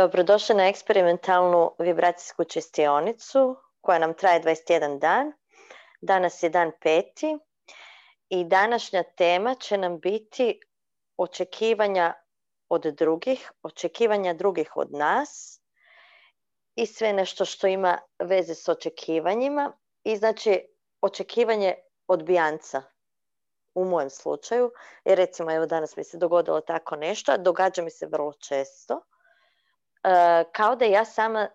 Dobrodošli na eksperimentalnu vibracijsku čistionicu koja nam traje 21 dan. Danas je dan peti i današnja tema će nam biti očekivanja od drugih, očekivanja drugih od nas i sve nešto što ima veze s očekivanjima i znači očekivanje odbijanca u mojem slučaju, jer recimo evo danas mi se dogodilo tako nešto, a događa mi se vrlo često, e, kao da ja sama e,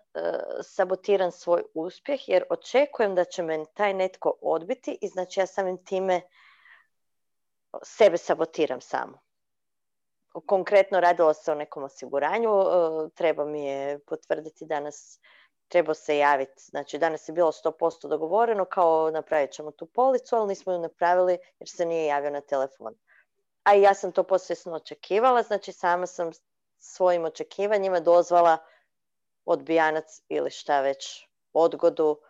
sabotiram svoj uspjeh jer očekujem da će me taj netko odbiti i znači ja samim time sebe sabotiram samo. Konkretno radilo se o nekom osiguranju, e, treba mi je potvrditi danas, treba se javiti. Znači danas je bilo 100% dogovoreno kao napravit ćemo tu policu, ali nismo ju napravili jer se nije javio na telefon. A i ja sam to posvjesno očekivala, znači sama sam svojim očekivanjima dozvala odbijanac ili šta već, odgodu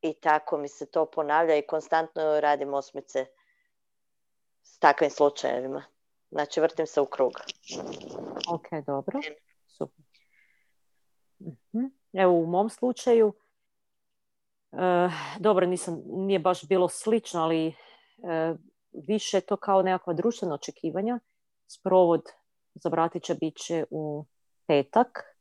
i tako mi se to ponavlja i konstantno radim osmice s takvim slučajevima. Znači vrtim se u krug. Ok, dobro. Super. Mhm. Evo u mom slučaju, e, dobro, nisam, nije baš bilo slično, ali e, više to kao nekakva društvena očekivanja. Sprovod za Bratića bit će u petak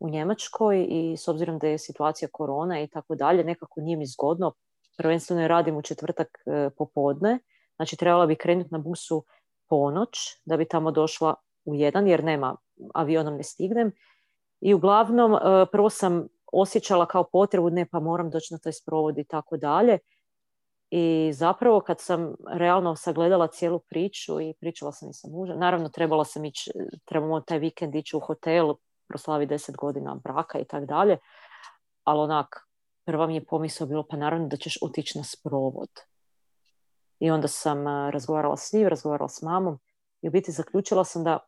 u Njemačkoj i s obzirom da je situacija korona i tako dalje, nekako nije mi zgodno. Prvenstveno je radim u četvrtak e, popodne, znači trebala bi krenuti na busu ponoć da bi tamo došla u jedan jer nema avionom ne stignem. I uglavnom e, prvo sam osjećala kao potrebu ne pa moram doći na taj sprovod i tako dalje. I zapravo kad sam realno sagledala cijelu priču i pričala sam i sa mužem, naravno trebala sam ići, trebamo taj vikend ići u hotel, proslavi deset godina braka i tako dalje, ali onak, prva mi je pomisao bilo pa naravno da ćeš otići na sprovod. I onda sam razgovarala s njim, razgovarala s mamom i u biti zaključila sam da,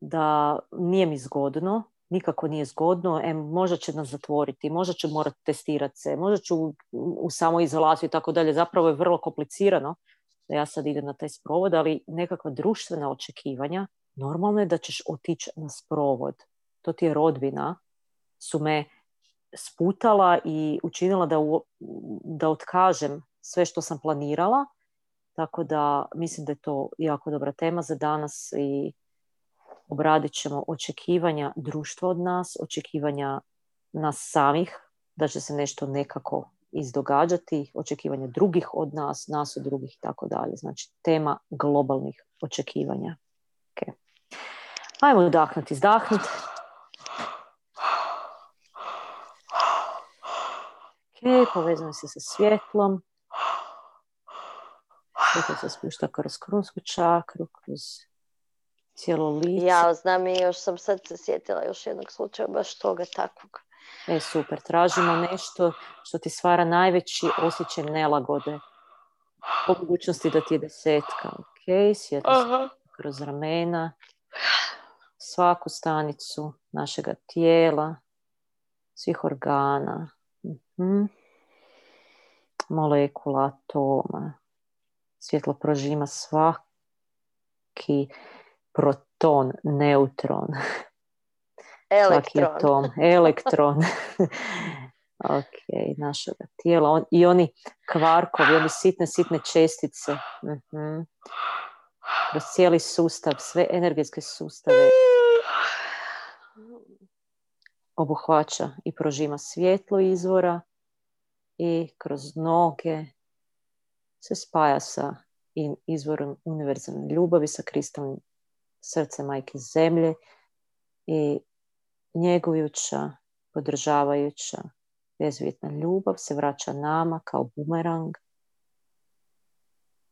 da nije mi zgodno, nikako nije zgodno, em, možda će nas zatvoriti, možda će morati testirati se, možda ću u, u samoizolaciju i tako dalje. Zapravo je vrlo komplicirano da ja sad idem na taj sprovod, ali nekakva društvena očekivanja, normalno je da ćeš otići na sprovod. To ti je rodbina, su me sputala i učinila da, da otkažem sve što sam planirala. Tako da mislim da je to jako dobra tema za danas i obradit ćemo očekivanja društva od nas, očekivanja nas samih, da će se nešto nekako izdogađati, očekivanja drugih od nas, nas od drugih i tako dalje. Znači tema globalnih očekivanja. Okay. Ajmo udahnuti, izdahnuti. Ok, povezano se sa svjetlom. Svjetlo se spušta kroz krunsku čakru, kroz cijelo lice. Ja znam i još sam sad se sjetila još jednog slučaja baš toga takvog. E, super. Tražimo nešto što ti stvara najveći osjećaj nelagode. Po mogućnosti da ti je desetka. Ok, svjetlo kroz ramena. Svaku stanicu našega tijela. Svih organa. uh Molekula, atoma. Svjetlo prožima svaki proton, neutron. Elektron. elektron. ok, našega tijela. I oni kvarkovi, oni sitne, sitne čestice. uh Kroz cijeli sustav, sve energetske sustave obuhvaća i prožima svjetlo izvora i kroz noge se spaja sa izvorom univerzalne ljubavi, sa kristalnim srce majke zemlje i njegujuća, podržavajuća, bezvjetna ljubav se vraća nama kao bumerang,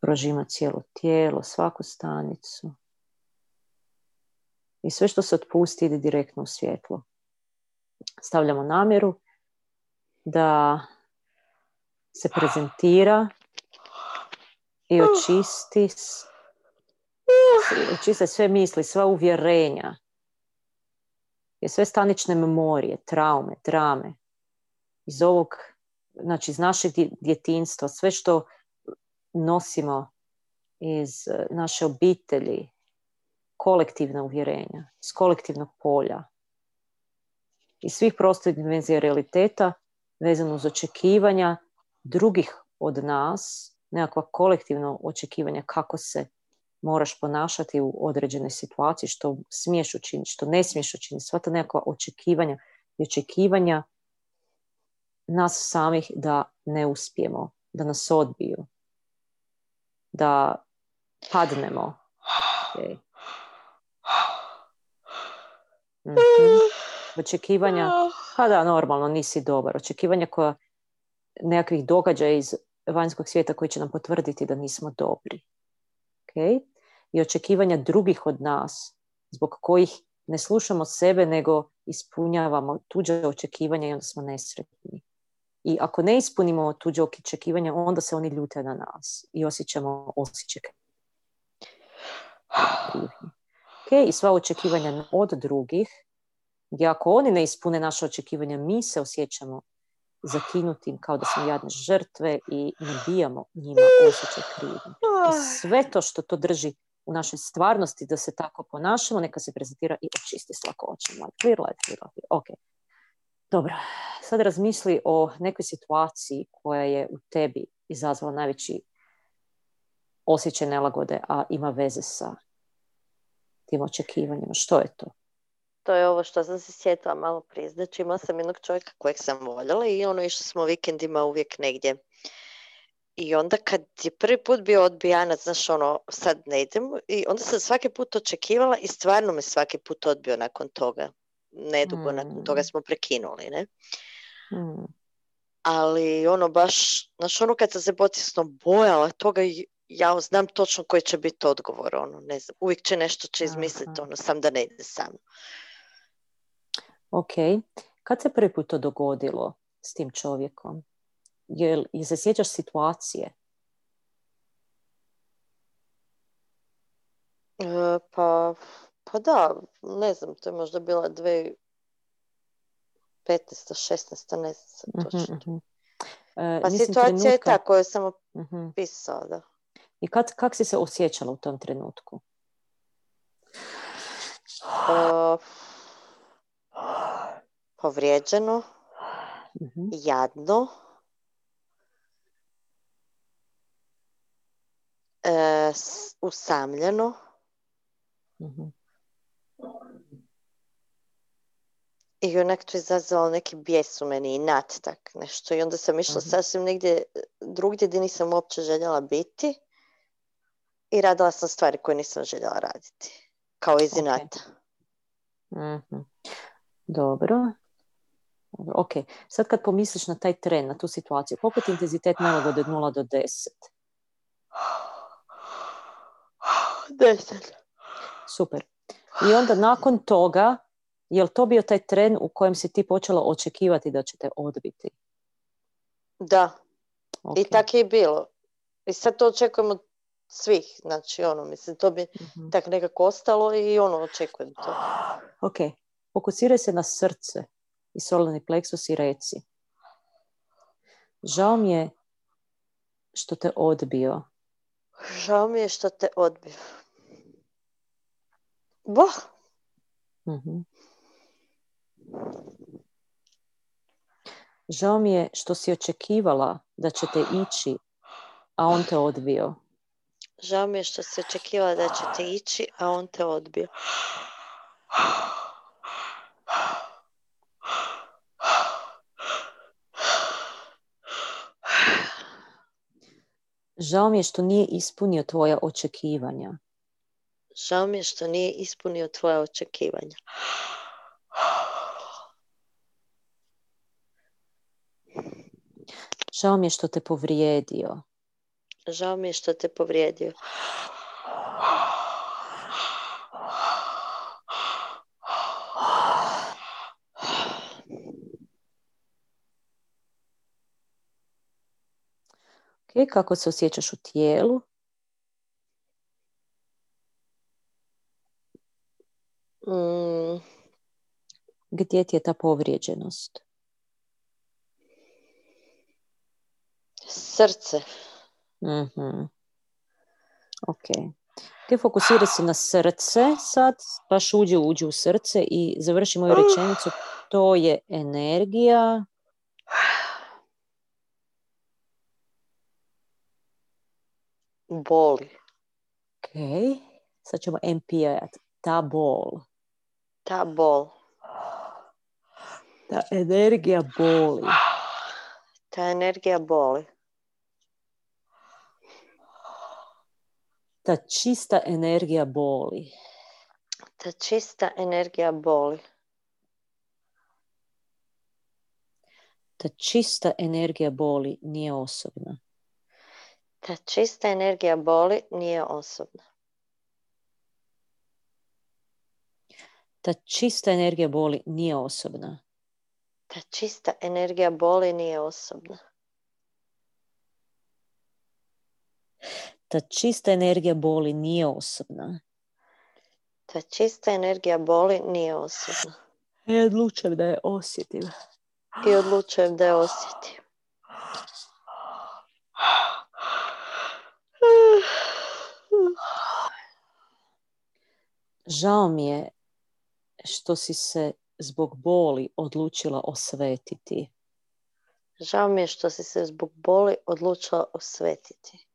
prožima cijelo tijelo, svaku stanicu. I sve što se otpusti ide direktno u svjetlo. Stavljamo namjeru da se prezentira i očisti čiste sve misli, sva uvjerenja, i sve stanične memorije, traume, drame, iz ovog, znači iz našeg djetinstva, sve što nosimo iz e, naše obitelji, kolektivna uvjerenja, iz kolektivnog polja, iz svih prostornih dimenzija realiteta vezano uz očekivanja drugih od nas, nekakva kolektivno očekivanja kako se moraš ponašati u određenoj situaciji, što smiješ učiniti, što ne smiješ učiniti, sva ta nekakva očekivanja i očekivanja nas samih da ne uspijemo, da nas odbiju, da padnemo. Okay. Mhm. Očekivanja, pa da, normalno, nisi dobar. Očekivanja koja nekakvih događaja iz vanjskog svijeta koji će nam potvrditi da nismo dobri. Okay? I očekivanja drugih od nas, zbog kojih ne slušamo sebe, nego ispunjavamo tuđe očekivanja i onda smo nesretni. I ako ne ispunimo tuđe očekivanja, onda se oni ljute na nas i osjećamo osjećaj okay? I sva očekivanja od drugih, gdje ako oni ne ispune naše očekivanja, mi se osjećamo zakinutim kao da smo jadne žrtve i nabijamo njima osjećaj krivnje. Sve to što to drži u našoj stvarnosti da se tako ponašamo, neka se prezentira i očisti s lakoćem. Clear light, clear light. Ok. Dobro, sad razmisli o nekoj situaciji koja je u tebi izazvala najveći osjećaj nelagode, a ima veze sa tim očekivanjima. Što je to? To je ovo što sam se sjetila malo prije. Znači imala sam jednog čovjeka kojeg sam voljela i ono išli smo vikendima uvijek negdje. I onda kad je prvi put bio odbijanac, znaš ono, sad ne idem, i onda sam svaki put očekivala i stvarno me svaki put odbio nakon toga. Nedugo nakon toga mm. smo prekinuli, ne? Mm. Ali ono baš, znaš ono kad sam se potisno bojala toga ja znam točno koji će biti odgovor, ono, ne znam, uvijek će nešto će izmisliti, ono, sam da ne ide sam. Ok, kad se prvi put to dogodilo s tim čovjekom? Jel, je se sjećaš situacije? E, pa, pa da, ne znam, to je možda bila dve 15. 16. ne znam mhm, točno. Uh-huh, uh, pa situacija je ta koju sam uh pisao, da. I kad, kak si se osjećala u tom trenutku? Uh, povrijeđeno, uh jadno, uh, usamljeno, uh i onak to izazvalo neki bijes u meni i nat tak nešto. I onda sam išla sasvim negdje drugdje gdje nisam uopće željela biti i radila sam stvari koje nisam željela raditi. Kao iz inata. Mhm. Dobro. Ok, sad kad pomisliš na taj tren, na tu situaciju, koliko ti intenzitet nalagode od 0 do 10? 10. Super. I onda nakon toga, je li to bio taj tren u kojem si ti počela očekivati da će te odbiti? Da. I tako je bilo. I sad to očekujemo svih. Znači, ono, mislim, to bi mm tak nekako ostalo i ono, očekujem to. Ok, fokusiraj se na srce i solarni pleksus i reci. Žao mi je što te odbio. Žao mi je što te odbio. Boh. mm Žao mi je što si očekivala da ćete ići, a on te odbio. Žao mi je što si očekivala da ćete ići, a on te odbio. Žao mi je što nije ispunio tvoja očekivanja. Žao mi je što nije ispunio tvoja očekivanja. Žao mi je što te povrijedio. Žao mi je što te povrijedio. Kako se osjećaš u tijelu? Mm. Gdje ti je ta povrijeđenost? Srce. Mhm. Ok. Ti fokusiraj se na srce sad, baš uđi, uđi u srce i završi moju rečenicu. To je energija. Boli. Ok. Sad ćemo MPA. Ta bol. Ta bol. Ta energija boli. Ta energija boli. Ta čista energija boli. Ta čista energija boli. Ta čista energija boli nije osobna. Ta čista energija boli nije osobna. Ta čista energija boli nije osobna. Ta čista energija boli nije osobna. Ta čista energija boli nije osobna. Ta čista energija boli nije osobna. I odlučujem da je osjetim. I odlučujem da je osjetim. Žao mi je što si se zbog boli odlučila osvetiti. Žao mi je što si se zbog boli odlučila osvetiti.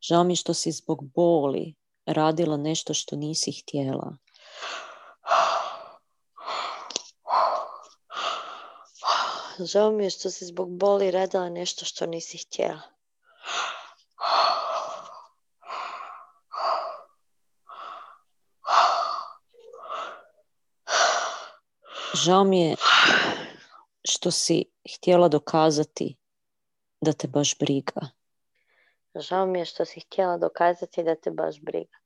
Žao mi je što si zbog boli radila nešto što nisi htjela. Žao mi je što si zbog boli radila nešto što nisi htjela. Žao mi je što si htjela dokazati da te baš briga. Žao mi je što si htjela dokazati da te baš briga.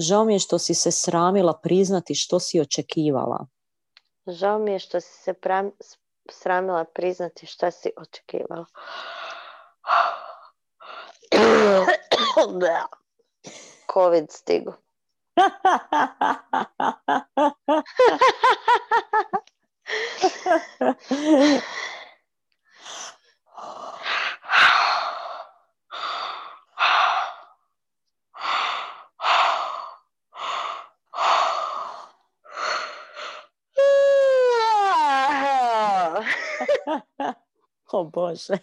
Žao mi je što si se sramila priznati što si očekivala. Žao mi je što si se pram- sramila priznati šta si očekivala. Da. Covid stigu. o Bože.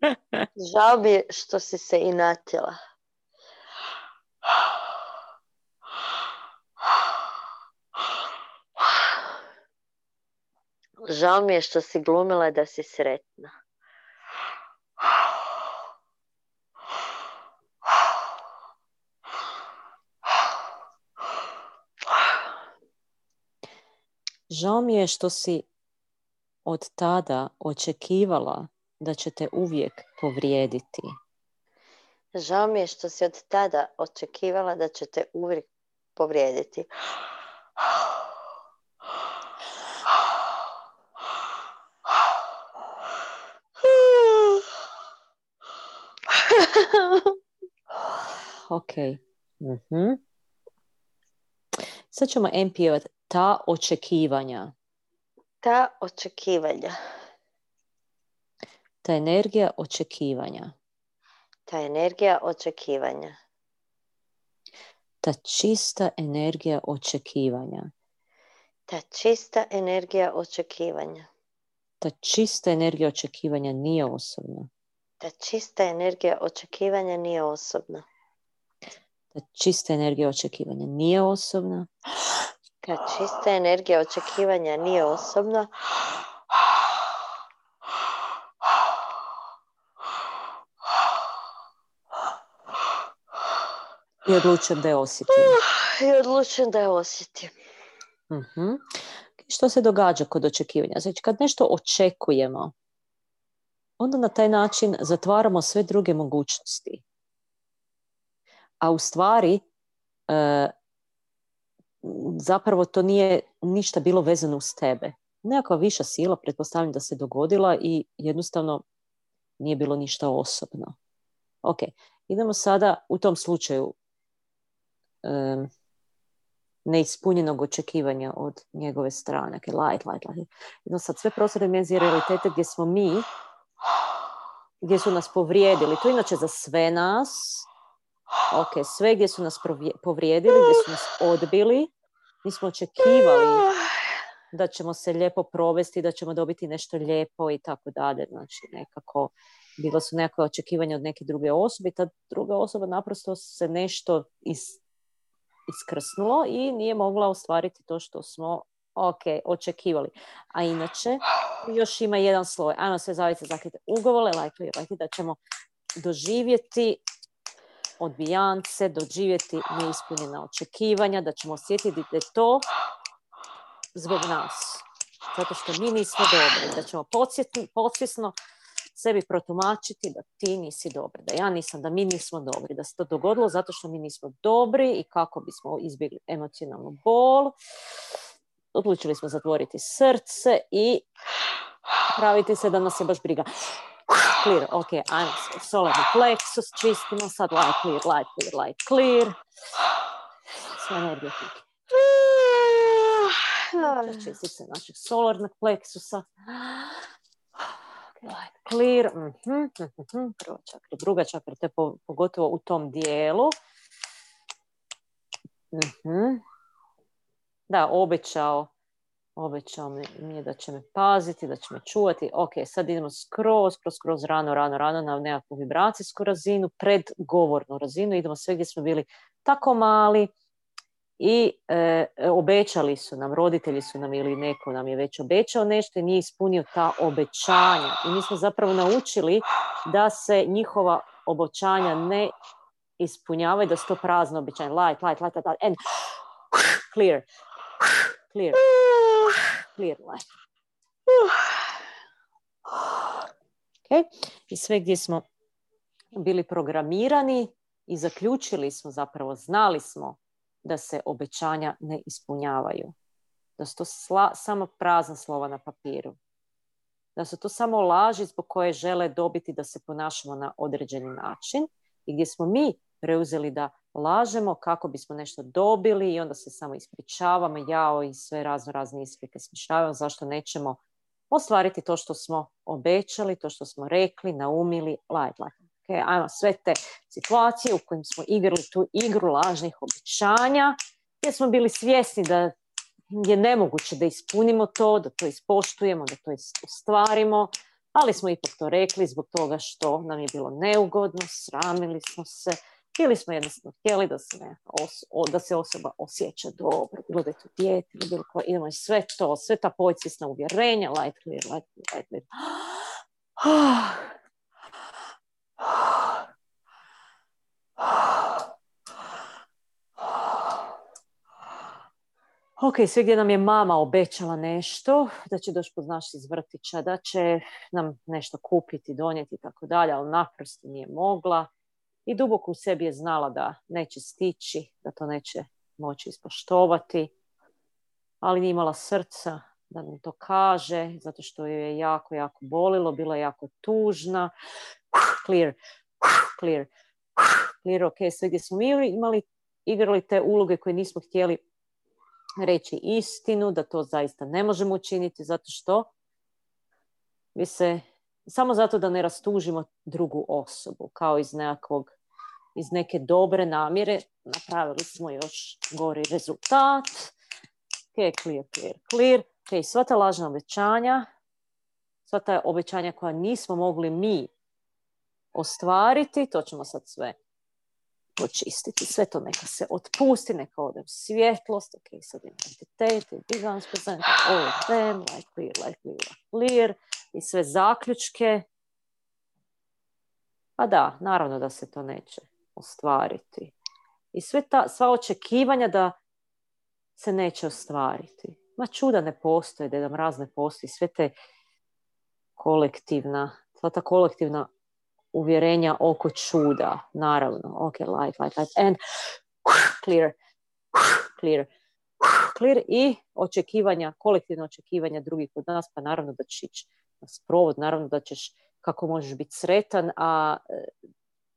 Žao mi je što si se inatila. Žao mi je što si glumila da si sretna. Žao mi je što si od tada očekivala da će te uvijek povrijediti. Žao mi je što si od tada očekivala da će te uvijek povrijediti. Ok. Mhm. Sad ćemo MPO ta očekivanja. Ta očekivanja, Ta energija očekivanja. ta energija očekivanja, Ta čista energija očekivanja. ta čista energija očekivanja, Ta čista energija očekivanja nije osobna. ta čista energija očekivanja nije osobna. Ta čista energija očekivanja nije osobna. Ta čista energija očekivanja nije osobna. I odlučujem da je osjetim. I odlučujem da je osjetim. Mhm. Što se događa kod očekivanja? Znači, kad nešto očekujemo, onda na taj način zatvaramo sve druge mogućnosti. A u stvari, e, zapravo to nije ništa bilo vezano uz tebe. Nekakva viša sila, pretpostavljam da se dogodila i jednostavno nije bilo ništa osobno. Ok, idemo sada u tom slučaju um, neispunjenog očekivanja od njegove strane. Okay, light, light, light. Idemo sad sve prostore dimenzije realitete gdje smo mi, gdje su nas povrijedili. To inače za sve nas. Ok, sve gdje su nas povrijedili, gdje su nas odbili. Mi smo očekivali da ćemo se lijepo provesti, da ćemo dobiti nešto lijepo i tako dalje. Znači nekako bilo su nekakve očekivanja od neke druge osobe ta druga osoba naprosto se nešto is, iskrsnulo i nije mogla ostvariti to što smo ok, očekivali. A inače, još ima jedan sloj. Ajmo sve zavice zakrite ugovore, likely, likely da ćemo doživjeti odbijance, doživjeti neispunjena očekivanja, da ćemo osjetiti da je to zbog nas. Zato što mi nismo dobri. Da ćemo podsvjesno sebi protumačiti da ti nisi dobri, da ja nisam, da mi nismo dobri, da se to dogodilo zato što mi nismo dobri i kako bismo izbjegli emocionalnu bol. Odlučili smo zatvoriti srce i praviti se da nas je baš briga. Clear, ok, ajmo solarni plexus, čistimo sad, light, clear, light, clear, light, clear. Sve energije čistit se našeg solarnog pleksusa. Light clear. Mm-hmm, mm-hmm. Prva čakra, druga čakra, te pogotovo u tom dijelu. Da, obećao obećao mi je da će me paziti, da će me čuvati. Ok, sad idemo skroz, skroz, skroz rano, rano, rano na nekakvu vibracijsku razinu, predgovornu razinu. Idemo sve gdje smo bili tako mali, i e, obećali su nam, roditelji su nam ili neko nam je već obećao nešto i nije ispunio ta obećanja. I mi smo zapravo naučili da se njihova obećanja ne ispunjavaju, da su to prazno obećanje. Light, light, light, light, and clear, clear, clear, light. Okay. I sve gdje smo bili programirani i zaključili smo zapravo, znali smo da se obećanja ne ispunjavaju. Da su to samo prazna slova na papiru. Da su to samo laži zbog koje žele dobiti da se ponašamo na određeni način i gdje smo mi preuzeli da lažemo kako bismo nešto dobili i onda se samo ispričavamo, jao i sve razno razne isprike smišljavamo zašto nećemo ostvariti to što smo obećali, to što smo rekli, naumili, light, light okay, ajmo sve te situacije u kojim smo igrali tu igru lažnih obećanja, gdje smo bili svjesni da je nemoguće da ispunimo to, da to ispoštujemo, da to ostvarimo, ali smo ipak to rekli zbog toga što nam je bilo neugodno, sramili smo se, ili smo jednostavno htjeli da se, da se osoba osjeća dobro, bilo da je to bilo idemo sve to, sve ta podsvjesna uvjerenja, light clear, light clear, light clear. Ok, sve gdje nam je mama obećala nešto, da će doći pod naš iz vrtića, da će nam nešto kupiti, donijeti i tako dalje, ali naprosto nije mogla. I duboko u sebi je znala da neće stići, da to neće moći ispoštovati, ali nije imala srca da nam to kaže, zato što joj je jako, jako bolilo, bila jako tužna. Clear, clear, clear, ok, sve gdje smo mi imali, igrali te uloge koje nismo htjeli reći istinu, da to zaista ne možemo učiniti zato što bi se, samo zato da ne rastužimo drugu osobu, kao iz nekakvog, iz neke dobre namjere, napravili smo još gori rezultat. Ok, clear, clear, clear. Ok, sva ta lažna obećanja, sva ta obećanja koja nismo mogli mi ostvariti, to ćemo sad sve počistiti. Sve to neka se otpusti, neka ode u svjetlost, ok, sad identitet, big present, all of them, like clear, like clear, like clear, i sve zaključke. Pa da, naravno da se to neće ostvariti. I sve ta, sva očekivanja da se neće ostvariti. Ma čuda ne postoje, da nam razne postoji, sve te kolektivna, sva ta kolektivna uvjerenja oko čuda, naravno. Ok, light, light, light. And clear, clear, clear. I očekivanja, kolektivno očekivanja drugih od nas, pa naravno da na sprovod, naravno da ćeš kako možeš biti sretan, a e,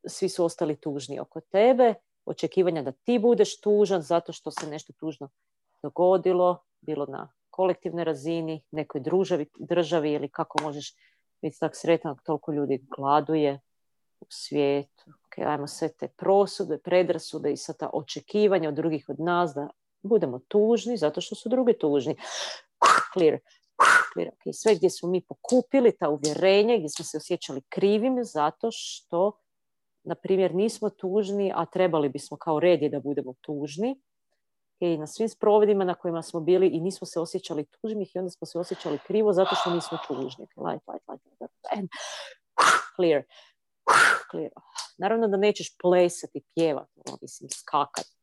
svi su ostali tužni oko tebe, očekivanja da ti budeš tužan zato što se nešto tužno dogodilo, bilo na kolektivnoj razini, nekoj družavi, državi ili kako možeš biti tak sretan ako toliko ljudi gladuje u svijetu. Ok, ajmo sve te prosude, predrasude i sa ta očekivanja od drugih od nas da budemo tužni zato što su drugi tužni. Clear. Okay. Sve gdje smo mi pokupili ta uvjerenja, gdje smo se osjećali krivim zato što, na primjer, nismo tužni, a trebali bismo kao redi da budemo tužni i na svim sprovedima na kojima smo bili i nismo se osjećali tužnih i onda smo se osjećali krivo zato što nismo tužni. Light, light, light, light. Clear. Clear. Naravno da nećeš plesati, pjevati, ono, mislim, skakati.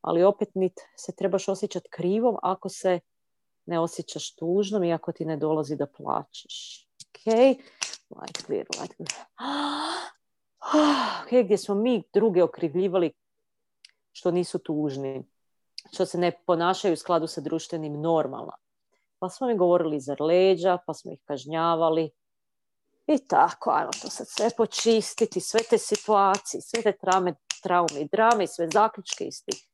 Ali opet nit se trebaš osjećati krivom ako se ne osjećaš tužnom i ako ti ne dolazi da plaćeš. Ok, light, clear, light, clear. Ok, gdje smo mi druge okrivljivali što nisu tužni što se ne ponašaju u skladu sa društvenim normama. Pa smo im govorili za leđa, pa smo ih kažnjavali. I tako, ajmo to sad sve počistiti, sve te situacije, sve te traume, traume i drame i sve zaključke iz tih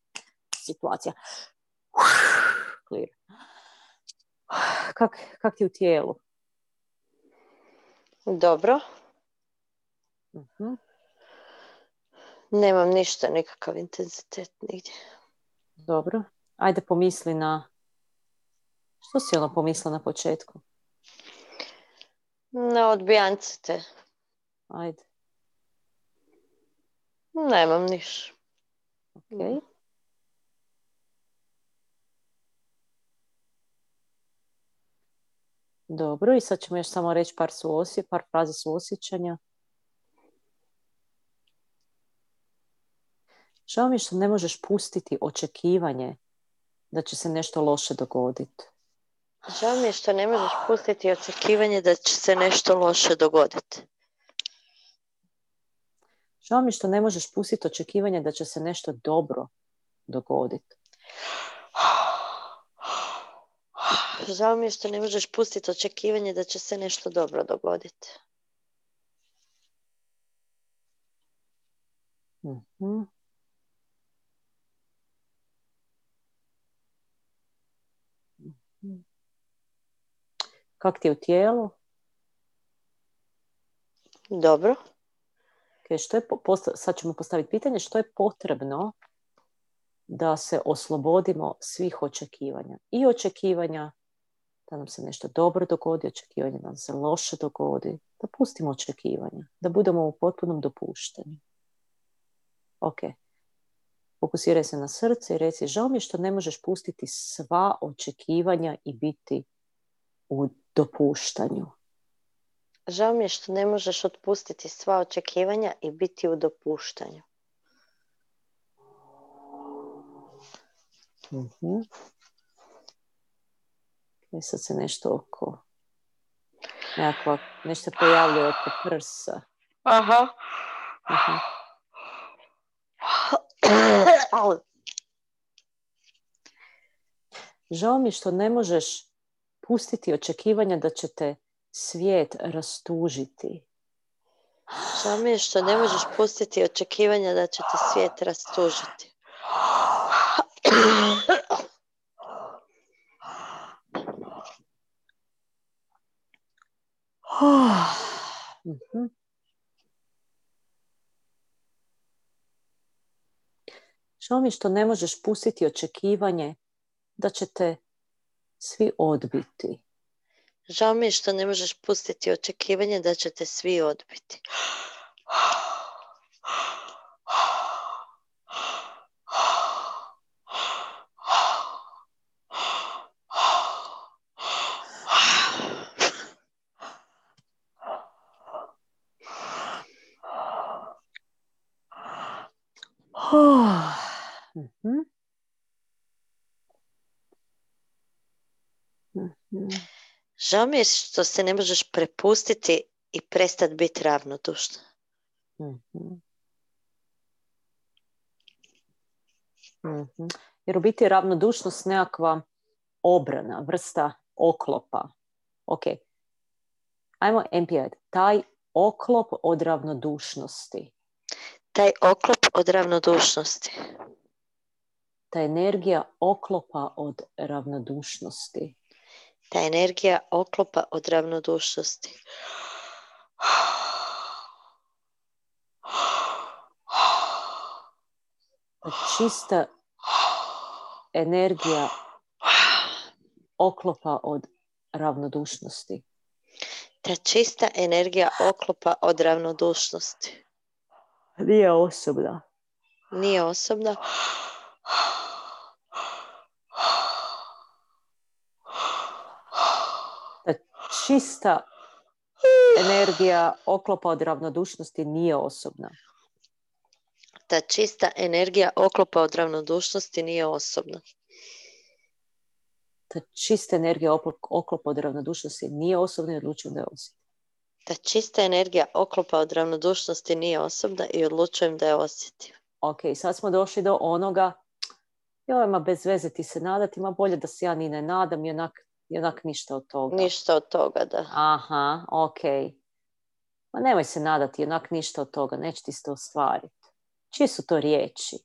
situacija. Clear. Kak, kak ti u tijelu? Dobro. uh Nemam ništa, nikakav intenzitet nigdje. Dobro. Ajde pomisli na... Što si ono pomisla na početku? Na odbijancite. Ajde. Nemam niš. Ok. Dobro, i sad ćemo još samo reći par, suosje, par fraze suosjećanja. Žao mi je što ne možeš pustiti očekivanje da će se nešto loše dogoditi. Žao mi je što ne možeš pustiti očekivanje da će se nešto loše dogoditi. Žao mi je što ne možeš pustiti očekivanje da će se nešto dobro dogoditi. Žao mi je što ne možeš pustiti očekivanje da će se nešto dobro dogoditi. uh Kak ti je u tijelu? Dobro. Okay, što je, sad ćemo postaviti pitanje što je potrebno da se oslobodimo svih očekivanja. I očekivanja da nam se nešto dobro dogodi, očekivanja da nam se loše dogodi, da pustimo očekivanja, da budemo u potpunom dopuštenju. Ok. Fokusiraj se na srce i reci, žao mi je što ne možeš pustiti sva očekivanja i biti u dopuštanju. Žao mi je što ne možeš otpustiti sva očekivanja i biti u dopuštanju. Uh sad se nešto oko nekakva, nešto pojavljuje oko prsa. Aha. Aha. Žao mi što ne možeš pustiti očekivanja da će te svijet rastužiti. Žao mi je što ne možeš pustiti očekivanja da će te svijet rastužiti. Žao mi što ne možeš pustiti očekivanje da će te svi odbiti. Žao mi što ne možeš pustiti očekivanje da ćete svi odbiti. Žao mi je što se ne možeš prepustiti i prestati biti ravnodušna. mm Jer u biti je ravnodušnost nekakva obrana, vrsta oklopa. Ok. Ajmo MPI. Taj oklop od ravnodušnosti. Taj oklop od ravnodušnosti. Ta energija oklopa od ravnodušnosti. Ta energija oklopa od ravnodušnosti. Ta čista energija oklopa od ravnodušnosti. Ta čista energija oklopa od ravnodušnosti. Nije osobna. Nije osobna. Ta čista energija oklopa od ravnodušnosti nije osobna. Ta čista energija oklopa od ravnodušnosti nije osobna. Ta čista energija oklopa od ravnodušnosti nije osobna i odlučujem da je osjetim. Ta čista energija oklopa od ravnodušnosti nije osobna i odlučujem da je osjetim. Ok, sad smo došli do onoga, joj, ma bez veze ti se nadati, ma bolje da se ja ni ne nadam i onak, i onak ništa od toga. Ništa od toga, da. Aha, ok. Ma nemoj se nadati, onak ništa od toga, neće ti se to ostvariti. Čije su to riječi?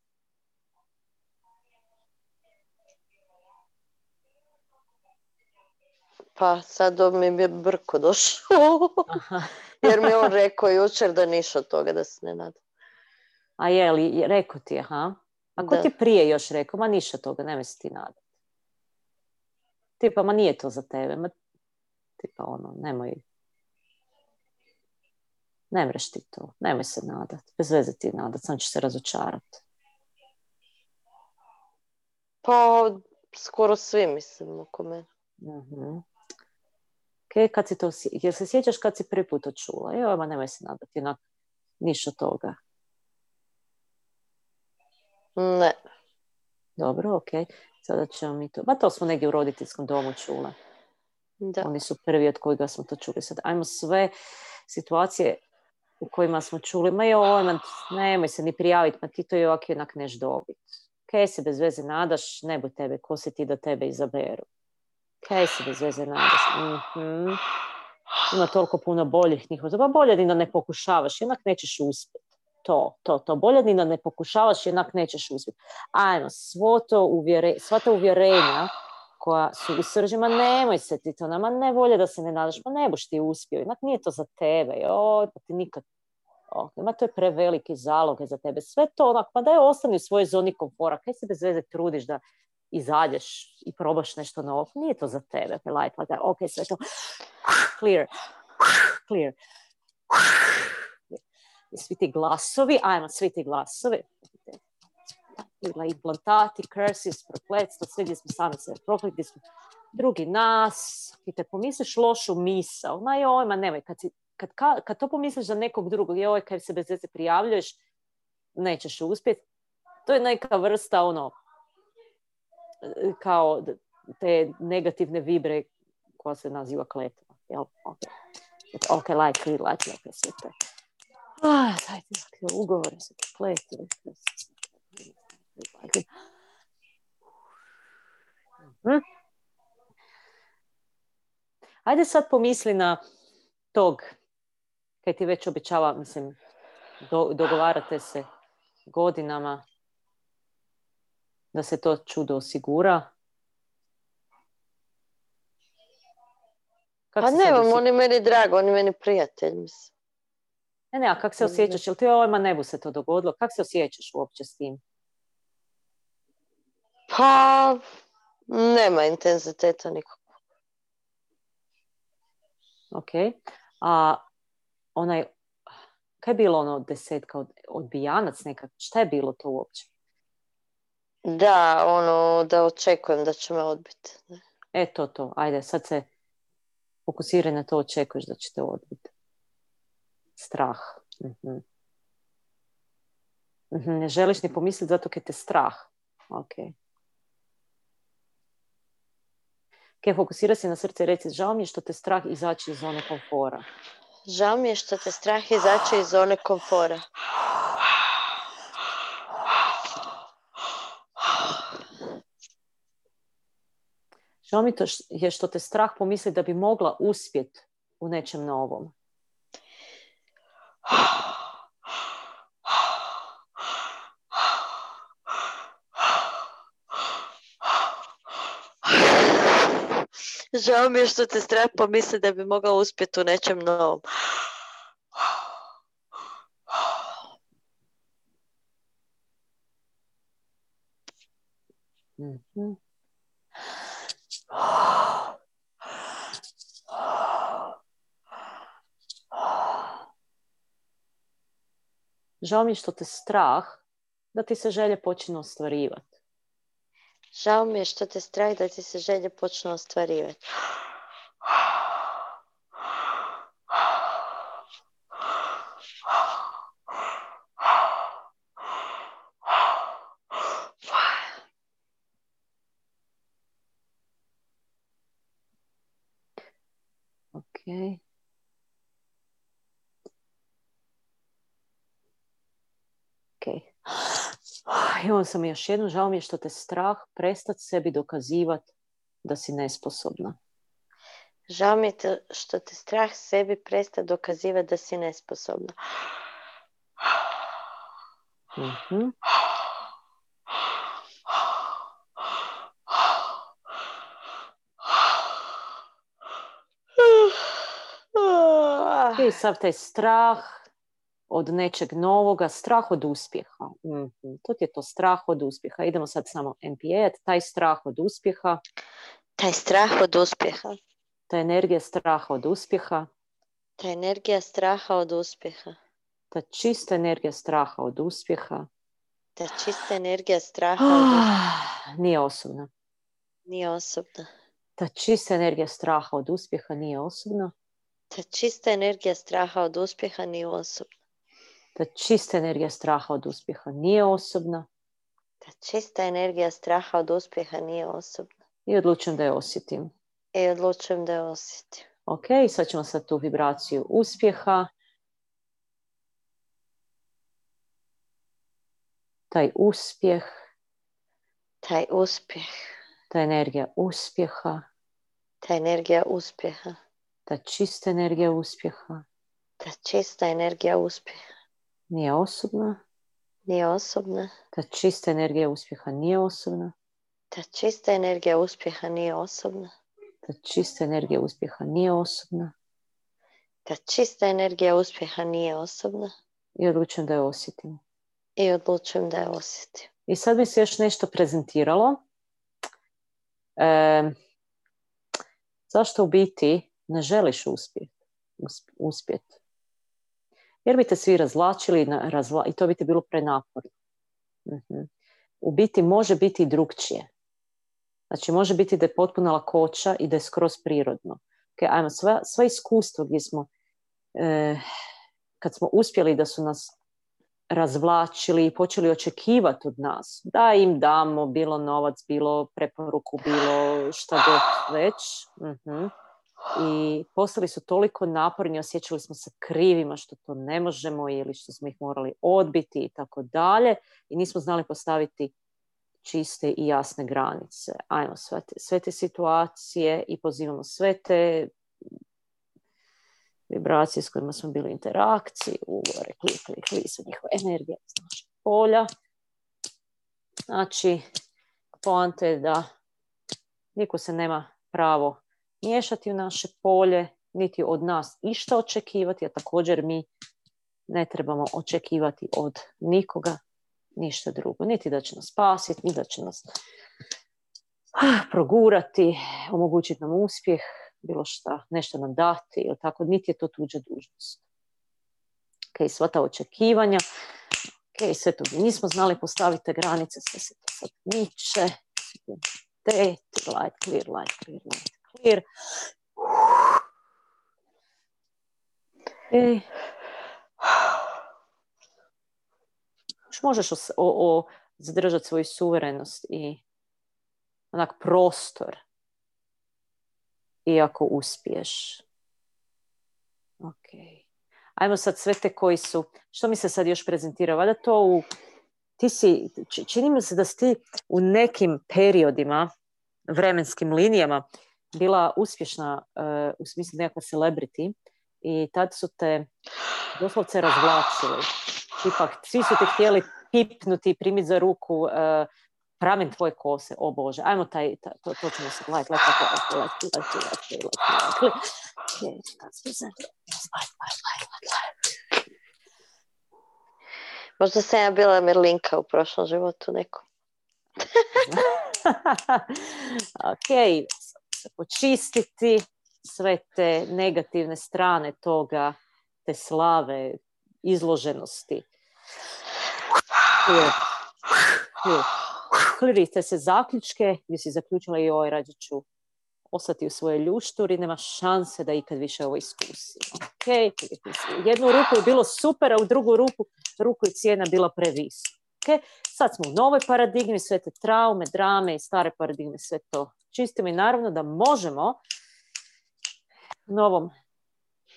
Pa sad mi je brko došao. Aha. Jer mi je on rekao jučer da ništa od toga da se ne nada. A je li, rekao ti je, ha? A ko Da. ti prije još rekao? Ma ništa toga, nemoj se ti nadati. Tipa, ma nije to za tebe. Ma, tipa, ono, nemoj... Ne mreš ti to, nemoj se nadat. Bez veze ti nadat, sam ćeš se razočarati. Pa skoro svi mislim oko mene. Ok, kad si to, jel se sjećaš kad si prvi put to čula? Joj, ma nemoj se nadati, onak, ništa toga. Ne. Dobro, ok. Sada ćemo mi to... Ma to smo negdje u roditeljskom domu čule. Da. Oni su prvi od kojega smo to čuli. Sad, ajmo sve situacije u kojima smo čuli, ma joj, ma, nemoj se ni prijaviti, ma ti to i ovak i onak neš dobit. Kaj se bez veze nadaš, ne bu tebe, ko si ti da tebe izaberu. Kaj se bez veze nadaš. Mhm. Ima toliko puno boljih njihova. Pa bolje ni da ne pokušavaš, jednak nećeš uspjeti. To, to, to. Bolje ni da ne pokušavaš, jednak nećeš uspjeti. Ajmo, svo to uvjere, sva ta uvjerenja koja su u srži, ma nemoj se ti to, nama ne volje da se ne nadaš, ma ne buš ti uspio, jednak nije to za tebe, joj, pa ti nikad, o, ma to je preveliki zaloge za tebe, sve to onak, pa daj ostani u svojoj zoni komfora, kaj se bez veze trudiš da izađeš i probaš nešto novo, Pa nije to za tebe, like that, ok, sve to, clear, clear, svi ti glasovi, ajmo, svi ti glasovi, bila implantati, curses, prokletstvo, sve gdje smo sami sebe prokleti, gdje smo drugi nas, i kad pomisliš lošu misao, ma joj, ma nemoj, kad, si, kad, ka- kad to pomisliš za nekog drugog, joj, kad se bez veze prijavljuješ, nećeš uspjeti. To je neka vrsta, ono, kao te negativne vibre koja se naziva kletva. Jel? Ok, ok, like, like, like, sve to. Ah, dakle, ugovore se kletve. Mhm. Ajde sad pomisli na tog, kaj ti već obećava, mislim, do- dogovarate se godinama da se to čudo osigura. Kak Pa osje- on je meni drag, on je meni prijatelj, mislim. Ne, ne, a kak se osjećaš? Jel ti ovima ne bu se to dogodilo? Kak se osjećaš uopće s tim? Pa nema intenziteta nikog. Ok. A onaj, kaj je bilo ono desetka, od, odbijanac nekak? Šta je bilo to uopće? Da, ono, da očekujem da će me odbiti. E, to, to. Ajde, sad se fokusiraj na to, očekuješ da će te odbiti. Strah. Mhm. Mhm, Ne želiš ni pomisliti zato kaj te strah. Ok. Ok, fokusira se na srce i reci, žao mi je što te strah izaći iz zone komfora. Žao mi je što te strah izaći iz zone komfora. Žao mi je što te strah pomisli da bi mogla uspjeti u nečem novom. Žao mi je što te strah pomisli da bi mogao uspjeti u nečem novom. Žao mi je što te strah da ti se želje počinu ostvarivati. Žao mi je što te strah da ti se želje počnu ostvarivati. Ok. Ok. Imam sam još jednu, žao mi je što te strah prestat sebi dokazivati da si nesposobna. Žao mi je te- što te strah sebi presta dokazivati da si nesposobna. Mhm. I sav taj strah od nečeg novoga, strah od uspjeha. Mhm. To ti je to strah od uspjeha. Idemo sad samo MPA, taj strah od uspjeha, Taj strah od uspjeha. ta energija straha od uspjeha, Ta energija straha od uspjeha. ta čista energija straha od uspjeha Ta čista energija straha od uspjeha Ah, nije osobna. nije osobna. Ta čista energija straha od uspjeha nije osobna. Ta čista energija straha od uspjeha nije osobna. Ta čista energija straha od uspjeha nije osobna Ta čista energija straha od uspjeha nije osobna. i odlučujem da je osjetim. I odlučujem da je osjetim. Ok, sad ćemo sad tu vibraciju uspjeha. Taj uspjeh, Taj uspjeh, ta energija uspjeha, ta energija uspjeha, ta čista energija uspjeha ta čista energija uspjeha nije osobna. nije osobna. Ta čista energija uspjeha nije osobna. Ta čista energija uspjeha nije osobna. Ta čista energija uspjeha nije osobna. Ta čista energija uspjeha nije osobna. I odlučujem da je osjetim. I odlučujem da je osjetim. I sad mi se još nešto prezentiralo. E, zašto u biti ne želiš uspjeti? uspjet? Jer bi te svi razvlačili razvla, i to bi ti bilo prenaporno. Mhm. U biti može biti i drugčije. Znači može biti da je potpuna lakoća i da je skroz prirodno. Ok, ajmo, sva, sva iskustva gdje smo, e, kad smo uspjeli da su nas razvlačili i počeli očekivati od nas da im damo bilo novac, bilo preporuku, bilo šta god već. Mhm. I postali su toliko naporni, osjećali smo se krivima što to ne možemo ili što smo ih morali odbiti i tako dalje. I nismo znali postaviti čiste i jasne granice. Ajmo sve te, sve te situacije i pozivamo sve te vibracije s kojima smo bili u interakciji, ugovore, klik, klik, klik, sve njihova energija našeg polja. Znači, poanta je da niko se nema pravo miješati u naše polje, niti od nas išta očekivati, a također mi ne trebamo očekivati od nikoga ništa drugo. Niti da će nas spasiti, niti da će nas ah, progurati, omogućiti nam uspjeh, bilo šta, nešto nam dati, ili tako, niti je to tuđa dužnost. Ok, sva ta očekivanja, ok, sve to nismo znali postaviti te granice, sve se to sad miče, te, light, clear, light, clear, light, Ej. Možeš os- o, o, zadržati svoju suverenost i onak prostor iako uspiješ. Ok. Ajmo sad sve te koji su, što mi se sad još prezentira? Valjda to u, ti si, či- čini mi se da si ti u nekim periodima, vremenskim linijama, bila uspješna u smislu nekakva celebrity i tad su te doslovce razvlačili. Ipak, svi su te htjeli pipnuti, primiti za ruku, uh, pramen tvoje kose, o Bože, ajmo taj, to, to ćemo se gledati, Možda sam ja bila Merlinka u prošlom životu nekom. ok, počistiti sve te negativne strane toga, te slave, izloženosti. Klirite se zaključke gdje si zaključila i ovaj rađe ću ostati u svojoj ljušturi, nema šanse da ikad više ovo iskusim. Okay. Jednu ruku je bilo super, a u drugu ruku, ruku je cijena bila previsoka. Sad smo u novoj paradigmi, sve te traume, drame i stare paradigme, sve to čistimo i naravno da možemo u novom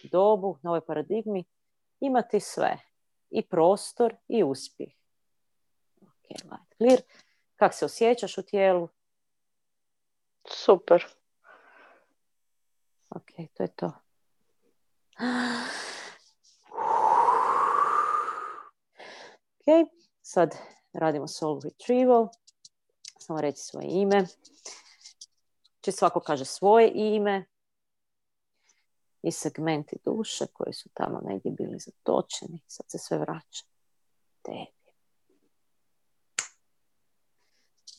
dobu, novoj paradigmi imati sve. I prostor i uspjeh. Ok, light clear. Kako se osjećaš u tijelu? Super. Ok, to je to. Ok, sad radimo soul retrieval. Samo reći svoje ime. Če svako kaže svoje ime i segmenti duše koji su tamo negdje bili zatočeni. Sad se sve vraća tebi.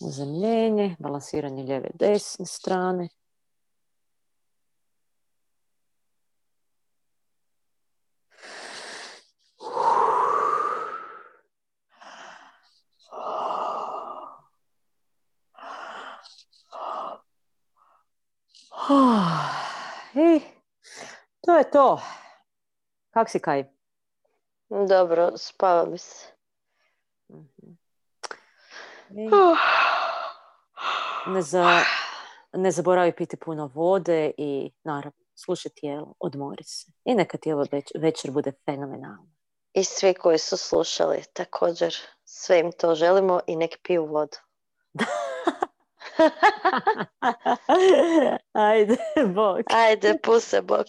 Uzemljenje, balansiranje lijeve desne strane. I to je to. Kak si kaj? Dobro, spava bi se. Mhm. Ne, za, ne zaboravi piti puno vode i naravno slušaj tijelo, odmori se. I neka ti ovo večer bude fenomenalno. I svi koji su slušali također sve im to želimo i nek piju vodu. Ajde, bok. Ajde, puse, bok.